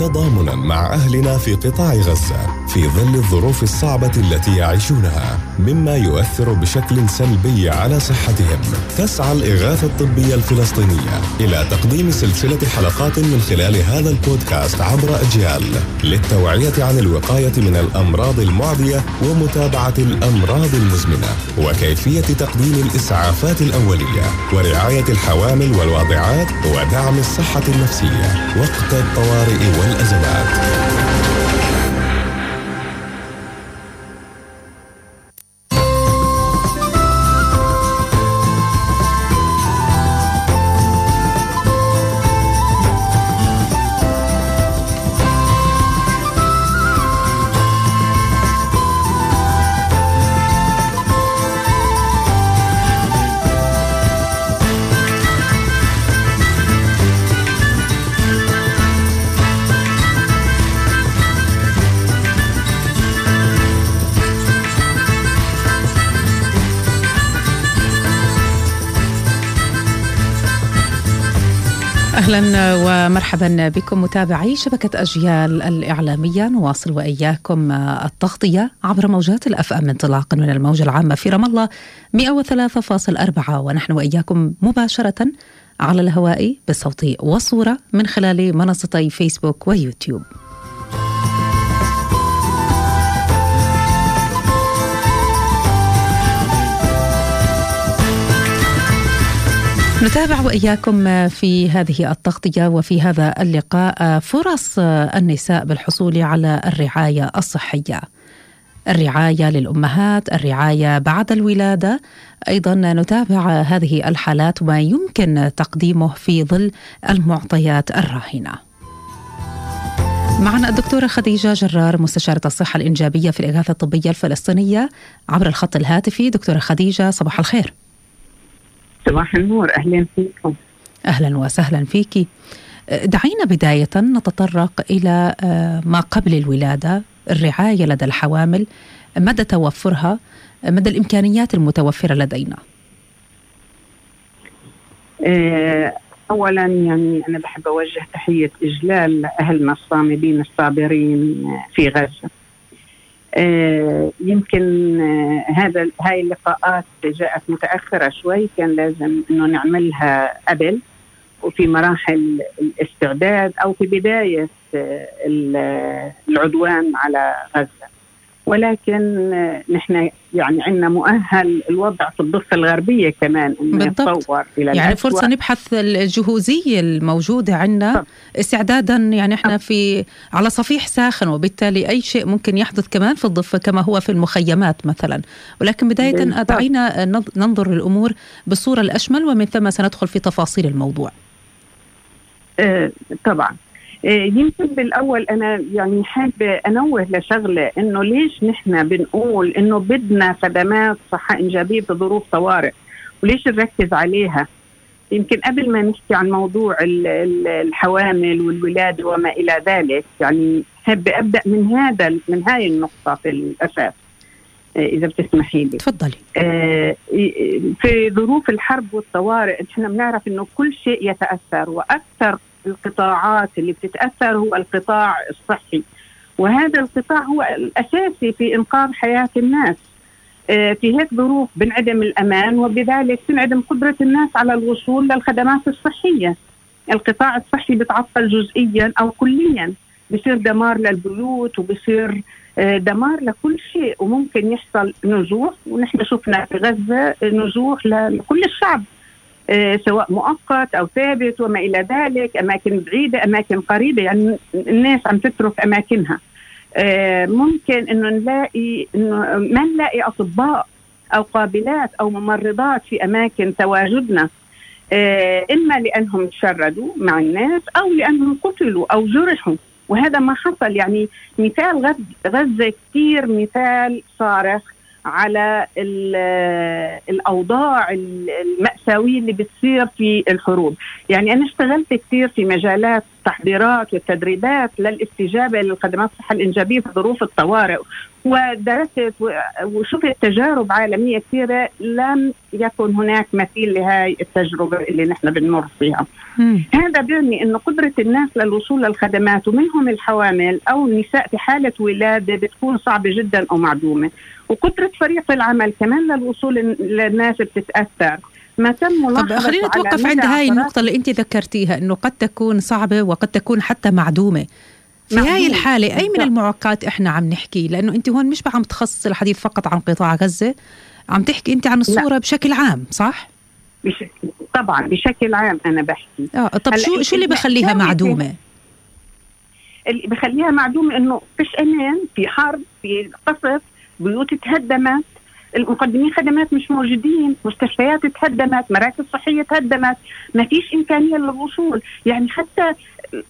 تضامنا مع أهلنا في قطاع غزة. في ظل الظروف الصعبة التي يعيشونها مما يؤثر بشكل سلبي على صحتهم. تسعى الإغاثة الطبية الفلسطينية إلى تقديم سلسلة حلقات من خلال هذا البودكاست عبر أجيال للتوعية عن الوقاية من الأمراض المعدية ومتابعة الأمراض المزمنة وكيفية تقديم الإسعافات الأولية ورعاية الحوامل والواضعات ودعم الصحة النفسية وقت الطوارئ والأزمات. أهلا ومرحبا بكم متابعي شبكة أجيال الإعلامية نواصل وإياكم التغطية عبر موجات الأف أم انطلاقا من الموجة العامة في رام الله 103.4 ونحن وإياكم مباشرة على الهواء بالصوت والصورة من خلال منصتي فيسبوك ويوتيوب. نتابع وإياكم في هذه التغطية وفي هذا اللقاء فرص النساء بالحصول على الرعاية الصحية. الرعاية للأمهات، الرعاية بعد الولادة، أيضا نتابع هذه الحالات وما يمكن تقديمه في ظل المعطيات الراهنة. معنا الدكتورة خديجة جرار مستشارة الصحة الإنجابية في الإغاثة الطبية الفلسطينية عبر الخط الهاتفي دكتورة خديجة صباح الخير صباح النور أهلا فيكم. أهلا وسهلا فيك. دعينا بداية نتطرق إلى ما قبل الولادة الرعاية لدى الحوامل. مدى توفرها؟ مدى الإمكانيات المتوفرة لدينا؟ اولا يعني أنا بحب أوجه تحية إجلال لاهلنا الصامدين الصابرين في غزة. آه يمكن آه هذا هاي اللقاءات جاءت متأخرة شوي كان لازم إنه نعملها قبل وفي مراحل الاستعداد أو في بداية آه العدوان على غزة. ولكن نحن يعني عندنا مؤهل الوضع في الضفة الغربية كمان إنه يتطور إلى يعني فرصة نبحث الجهوزية الموجودة عندنا استعدادا يعني إحنا في على صفيح ساخن وبالتالي أي شيء ممكن يحدث كمان في الضفة كما هو في المخيمات مثلا. ولكن بداية دعينا ننظر للأمور بالصورة الأشمل ومن ثم سندخل في تفاصيل الموضوع. آه طبعا. يمكن بالأول أنا يعني حابة أنوه لشغلة إنه ليش نحن بنقول إنه بدنا خدمات صحة إنجابية في ظروف طوارئ؟ وليش نركز عليها؟ يمكن قبل ما نحكي عن موضوع الحوامل والولاده وما إلى ذلك يعني حابة أبدأ من هذا من هاي النقطة في الأساس إذا بتسمحي لي. تفضلي. في ظروف الحرب والطوارئ إحنا بنعرف إنه كل شيء يتأثر وأكثر القطاعات اللي بتتأثر هو القطاع الصحي. وهذا القطاع هو الأساسي في إنقاذ حياة الناس. في هيك ظروف بنعدم الأمان وبذلك تنعدم قدرة الناس على الوصول للخدمات الصحية. القطاع الصحي بتعطل جزئيا أو كليا. بصير دمار للبيوت وبصير دمار لكل شيء. وممكن يحصل نزوح ونحن شفنا في غزة نزوح لكل الشعب. سواء مؤقت أو ثابت وما إلى ذلك أماكن بعيدة أماكن قريبة يعني الناس عم تترك أماكنها. ممكن إنه نلاقي إنه ما نلاقي أطباء أو قابلات أو ممرضات في أماكن تواجدنا. إما لأنهم تشردوا مع الناس أو لأنهم قتلوا أو جرحوا. وهذا ما حصل يعني مثال غزة كثير مثال صارخ. على الأوضاع المأساوية اللي بتصير في الحروب، يعني أنا اشتغلت كثير في مجالات التحضيرات والتدريبات للاستجابة للخدمات الصحة الإنجابية في ظروف الطوارئ ودرست وشفت تجارب عالمية كثيرة لم يكن هناك مثيل لهي التجربة اللي نحن بنمر فيها. مم. هذا بيعني إنه قدرة الناس للوصول للخدمات ومنهم الحوامل أو النساء في حالة ولادة بتكون صعبة جدا أو معدومة، وقدرة فريق العمل كمان للوصول للناس بتتأثر. ما تم طب خلينا نتوقف عند هاي النقطة اللي أنت ذكرتيها أنه قد تكون صعبة وقد تكون حتى معدومة في هاي الحالة أي من المعوقات إحنا عم نحكي لأنه أنت هون مش عم تخصص الحديث فقط عن قطاع غزة عم تحكي أنت عن الصورة لا. بشكل عام صح؟ بشكل طبعا بشكل عام أنا بحكي آه طب شو شو اللي بخليها معدومة؟ اللي بخليها معدومة إنه فيش أمان في حرب في قصف بيوت تهدمت المقدمين خدمات مش موجودين مستشفيات تهدمت مراكز صحية تهدمت ما فيش إمكانية للوصول. يعني حتى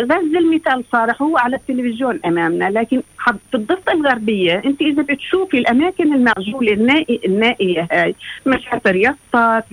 غزة المثال صارح هو على التلفزيون أمامنا لكن في الضفة الغربية أنت إذا بتشوفي الأماكن المعزولة النائي النائية هاي مشافر يسطط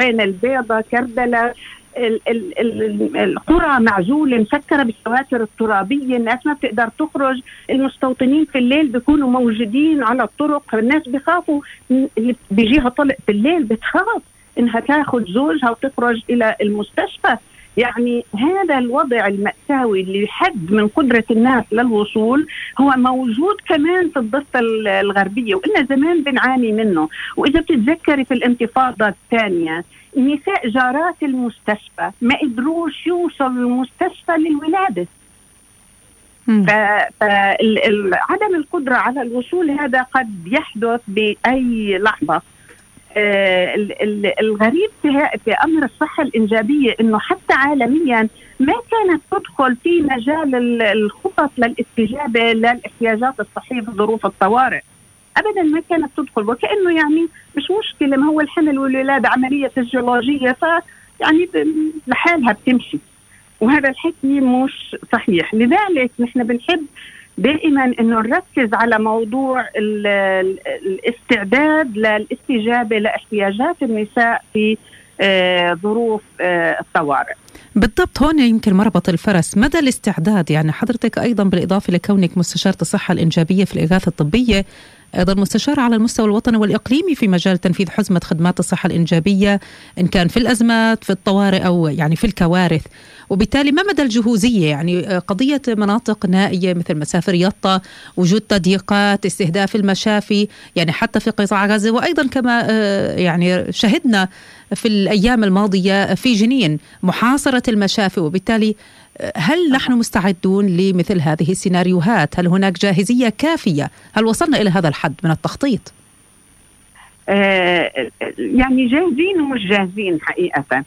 عين البيضة كربلاء القرى معزولة مسكرة بالسواتر الترابية، الناس ما بتقدر تخرج، المستوطنين في الليل بيكونوا موجودين على الطرق، الناس بخافوا بيجيها طلق في الليل بتخاف إنها تاخذ زوجها وتخرج إلى المستشفى، يعني هذا الوضع المأساوي اللي يحد من قدرة الناس للوصول هو موجود كمان في الضفة الغربية وإلنا زمان بنعاني منه. وإذا بتتذكري في الانتفاضة الثانية نساء جارات المستشفى ما قدروش يوصلوا المستشفى للولادة. فعدم القدرة على الوصول هذا قد يحدث بأي لحظة. آه الغريب في أمر الصحة الإنجابية إنه حتى عالميا ما كانت تدخل في مجال الخطط للاستجابة للاحتياجات الصحية في ظروف الطوارئ. ابدا ما كانت تدخل وكأنه يعني مش مشكلة ما هو الحمل والولادة عملية فيزيولوجية ف يعني لحالها بتمشي. وهذا الحكي مش صحيح. لذلك نحن بنحب دائما إنه نركز على موضوع الاستعداد للاستجابة لاحتياجات النساء في آه، ظروف آه، الطوارئ. بالضبط هون يمكن مربط الفرس. مدى الاستعداد؟ يعني حضرتك أيضا بالإضافة لكونك مستشارة الصحة الإنجابية في الإغاثة الطبية أيضا مستشار على المستوى الوطني والإقليمي في مجال تنفيذ حزمة خدمات الصحة الإنجابية إن كان في الأزمات في الطوارئ أو يعني في الكوارث. وبالتالي ما مدى الجهوزية؟ يعني قضية مناطق نائية مثل مسافر يطا وجود تضييقات استهداف المشافي يعني حتى في قطاع غزة وأيضا كما آه، يعني شهدنا في الأيام الماضية في جنين محاصرة المشافي. وبالتالي هل نحن مستعدون لمثل هذه السيناريوهات؟ هل هناك جاهزية كافية؟ هل وصلنا إلى هذا الحد من التخطيط؟ آه يعني جاهزين ومش جاهزين حقيقة.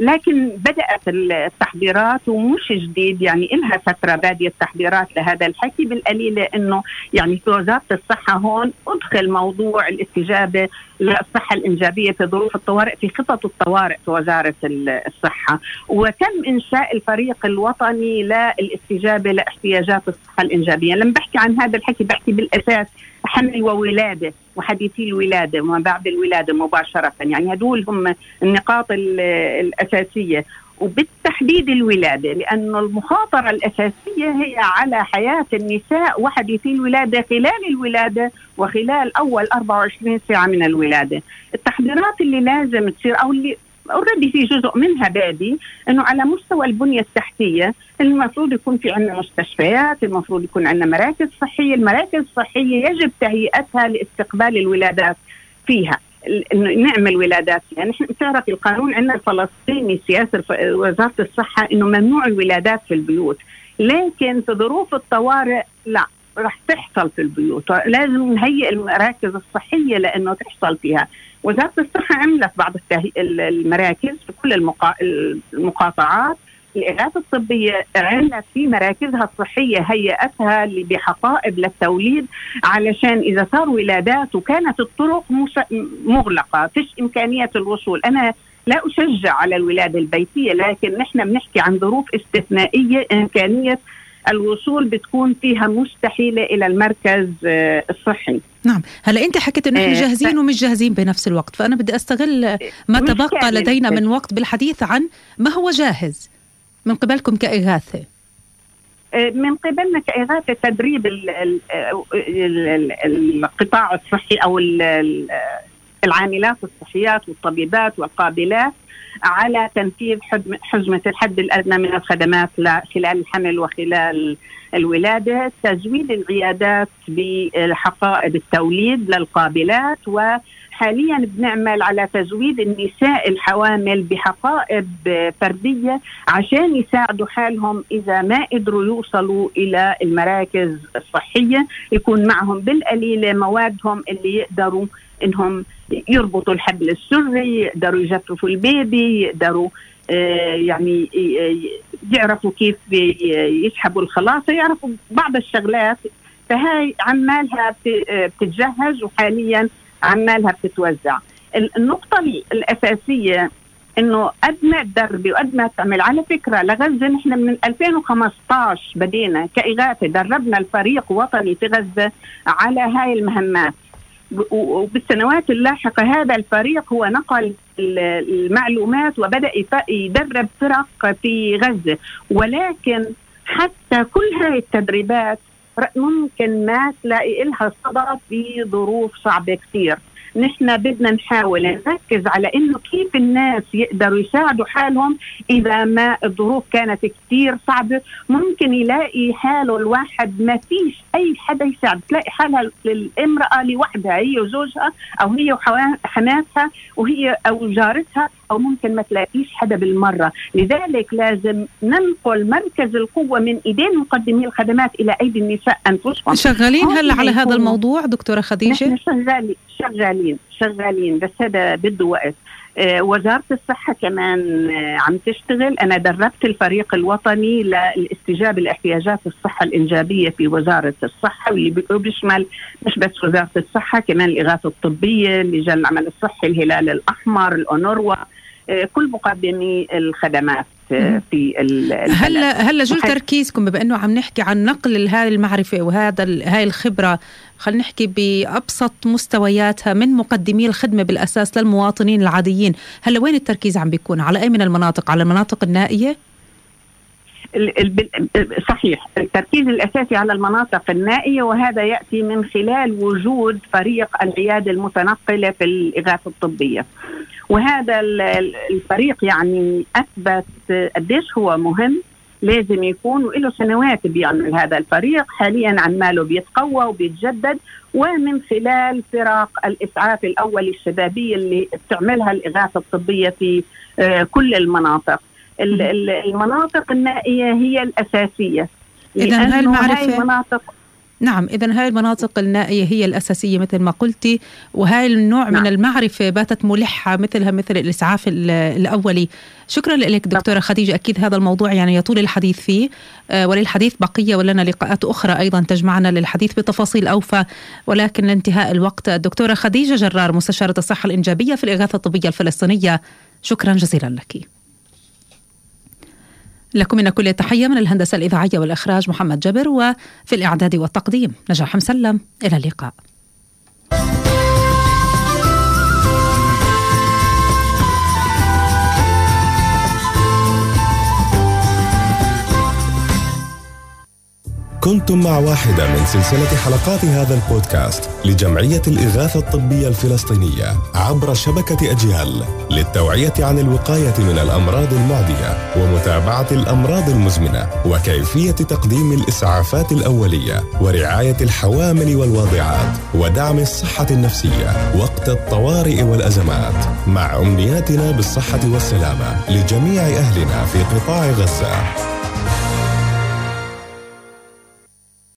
لكن بدأت التحضيرات ومش جديد يعني إلها فترة بادية التحضيرات لهذا الحكي بالقليله إنه يعني في وزارة الصحة هون أدخل موضوع الاستجابة للصحة الإنجابية في ظروف الطوارئ في خطط الطوارئ في وزارة الصحة. وتم إنشاء الفريق الوطني للاستجابة لاحتياجات الصحة الإنجابية. لما بحكي عن هذا الحكي بحكي بالأساس حمل وولادة وحديثي الولادة وما بعد الولادة مباشرة يعني هدول هم النقاط الأساسية وبالتحديد الولادة لأن المخاطرة الأساسية هي على حياة النساء وحديثي الولادة خلال الولادة وخلال أول 24 ساعة من الولادة. التحضيرات اللي لازم تصير أو اللي already في جزء منها بادي إنه على مستوى البنية التحتية المفروض يكون في عندنا مستشفيات، المفروض يكون عندنا مراكز صحية، المراكز الصحية يجب تهيئتها لاستقبال الولادات فيها. نعمل ولادات يعني نحن بتعرف القانون عندنا الفلسطيني سياسة وزارة الصحة إنه ممنوع الولادات في البيوت لكن في ظروف الطوارئ لا رح تحصل في البيوت. لازم نهيئ المراكز الصحية لأنه تحصل فيها. وزارة الصحة عملت بعض المراكز في كل المقا... المقاطعات. الإغاثة الطبية عملت في مراكزها الصحية هيئتها بحقائب للتوليد علشان إذا صار ولادات وكانت الطرق مغلقة فيش إمكانية الوصول. أنا لا أشجع على الولادة البيتية لكن نحن بنحكي عن ظروف استثنائية إمكانية الوصول بتكون فيها مستحيلة إلى المركز آه، الصحي. نعم. هلا أنت حكيت إنه إحنا جاهزين ومش جاهزين بنفس الوقت فأنا بدي أستغل ما تبقى لدينا من وقت بالحديث عن ما هو جاهز من قبلكم كإغاثة. من قبلنا كإغاثة تدريب القطاع الصحي أو العاملات الصحيات والطبيبات والقابلات على تنفيذ حزمة الحد الأدنى من الخدمات خلال الحمل وخلال الولادة تزويد العيادات بحقائب التوليد للقابلات و حاليا بنعمل على تزويد النساء الحوامل بحقائب فردية عشان يساعدوا حالهم إذا ما قدروا يوصلوا إلى المراكز الصحية يكون معهم بالقليله موادهم اللي يقدروا إنهم يربطوا الحبل السري يقدروا يجففوا البيبي يقدروا آه، يعني يعرفوا كيف يسحبوا الخلاصة يعرفوا بعض الشغلات. فهاي عمالها بتتجهز وحاليا عمالها بتتوزع. النقطة الأساسية إنه قد ما تدربي وقد ما تعمل على فكرة لغزه نحن من 2015 بدينا كإغاثة دربنا الفريق وطني في غزة على هاي المهمات. وبالسنوات اللاحقة هذا الفريق هو نقل المعلومات وبدأ يدرب فرق في غزة. ولكن حتى كل هاي التدريبات ممكن ما تلاقي لها صدى في ظروف صعبة كثير. نحن بدنا نحاول نركز على إنه كيف الناس يقدروا يساعدوا حالهم إذا ما الظروف كانت كثير صعبة. ممكن يلاقي حاله الواحد ما فيش أي حدا يساعد. تلاقي حالها الامراه لوحدها هي وزوجها أو هي وحماتها وهي أو جارتها. أو ممكن ما تلاقيش حدا بالمرة. لذلك لازم ننقل مركز القوة من إيدين مقدمي الخدمات إلى أيدي النساء أنفسهم. شغالين هلا على هذا الموضوع دكتورة خديجة؟ نحن شغالين شغالين شغالين. بس هذا بده وقت. آه وزارة الصحة كمان آه عم تشتغل. أنا دربت الفريق الوطني للاستجابة لاحتياجات الصحة الإنجابية في وزارة الصحة واللي بيشمل مش بس وزارة الصحة كمان الإغاثة الطبية لجان العمل الصحي الهلال الأحمر الأونروا. كل مقدمي الخدمات آه، في هلا هلا شو تركيزكم بما انه عم نحكي عن نقل هذه المعرفة وهذا هاي الخبرة خلينا نحكي بأبسط مستوياتها من مقدمي الخدمة بالأساس للمواطنين العاديين هلا وين التركيز عم بيكون؟ على أي من المناطق؟ على المناطق النائية؟ صحيح التركيز الأساسي على المناطق النائية وهذا يأتي من خلال وجود فريق العيادة المتنقلة في الإغاثة الطبية. وهذا الفريق يعني أثبت قديش هو مهم لازم يكون وله سنوات بيعمل هذا الفريق. حاليا عماله بيتقوى وبيتجدد. ومن خلال فرق الإسعاف الاولي الشبابية اللي بتعملها الإغاثة الطبية في آه، كل المناطق. المناطق النائية هي الأساسية. اذا هاي المناطق نعم إذا هاي المناطق النائية هي الأساسية مثل ما قلتي وهاي النوع نعم. من المعرفة باتت ملحة مثلها مثل الإسعاف الأولي. شكرا لك دكتورة خديجة. أكيد هذا الموضوع يعني يطول الحديث فيه. آه، وللحديث بقية ولنا لقاءات أخرى أيضا تجمعنا للحديث بتفاصيل أوفى. ولكن لانتهاء الوقت الدكتورة خديجة جرار مستشارة الصحة الإنجابية في الإغاثة الطبية الفلسطينية. شكرا جزيلا لك. لكم من كل تحية من الهندسة الإذاعية والإخراج محمد جبر وفي الإعداد والتقديم نجاح مسلم. إلى اللقاء. كنتم مع واحدة من سلسلة حلقات هذا البودكاست لجمعية الإغاثة الطبية الفلسطينية عبر شبكة أجيال للتوعية عن الوقاية من الأمراض المعدية ومتابعة الأمراض المزمنة وكيفية تقديم الإسعافات الأولية ورعاية الحوامل والواضعات ودعم الصحة النفسية وقت الطوارئ والأزمات مع أمنياتنا بالصحة والسلامة لجميع أهلنا في قطاع غزة.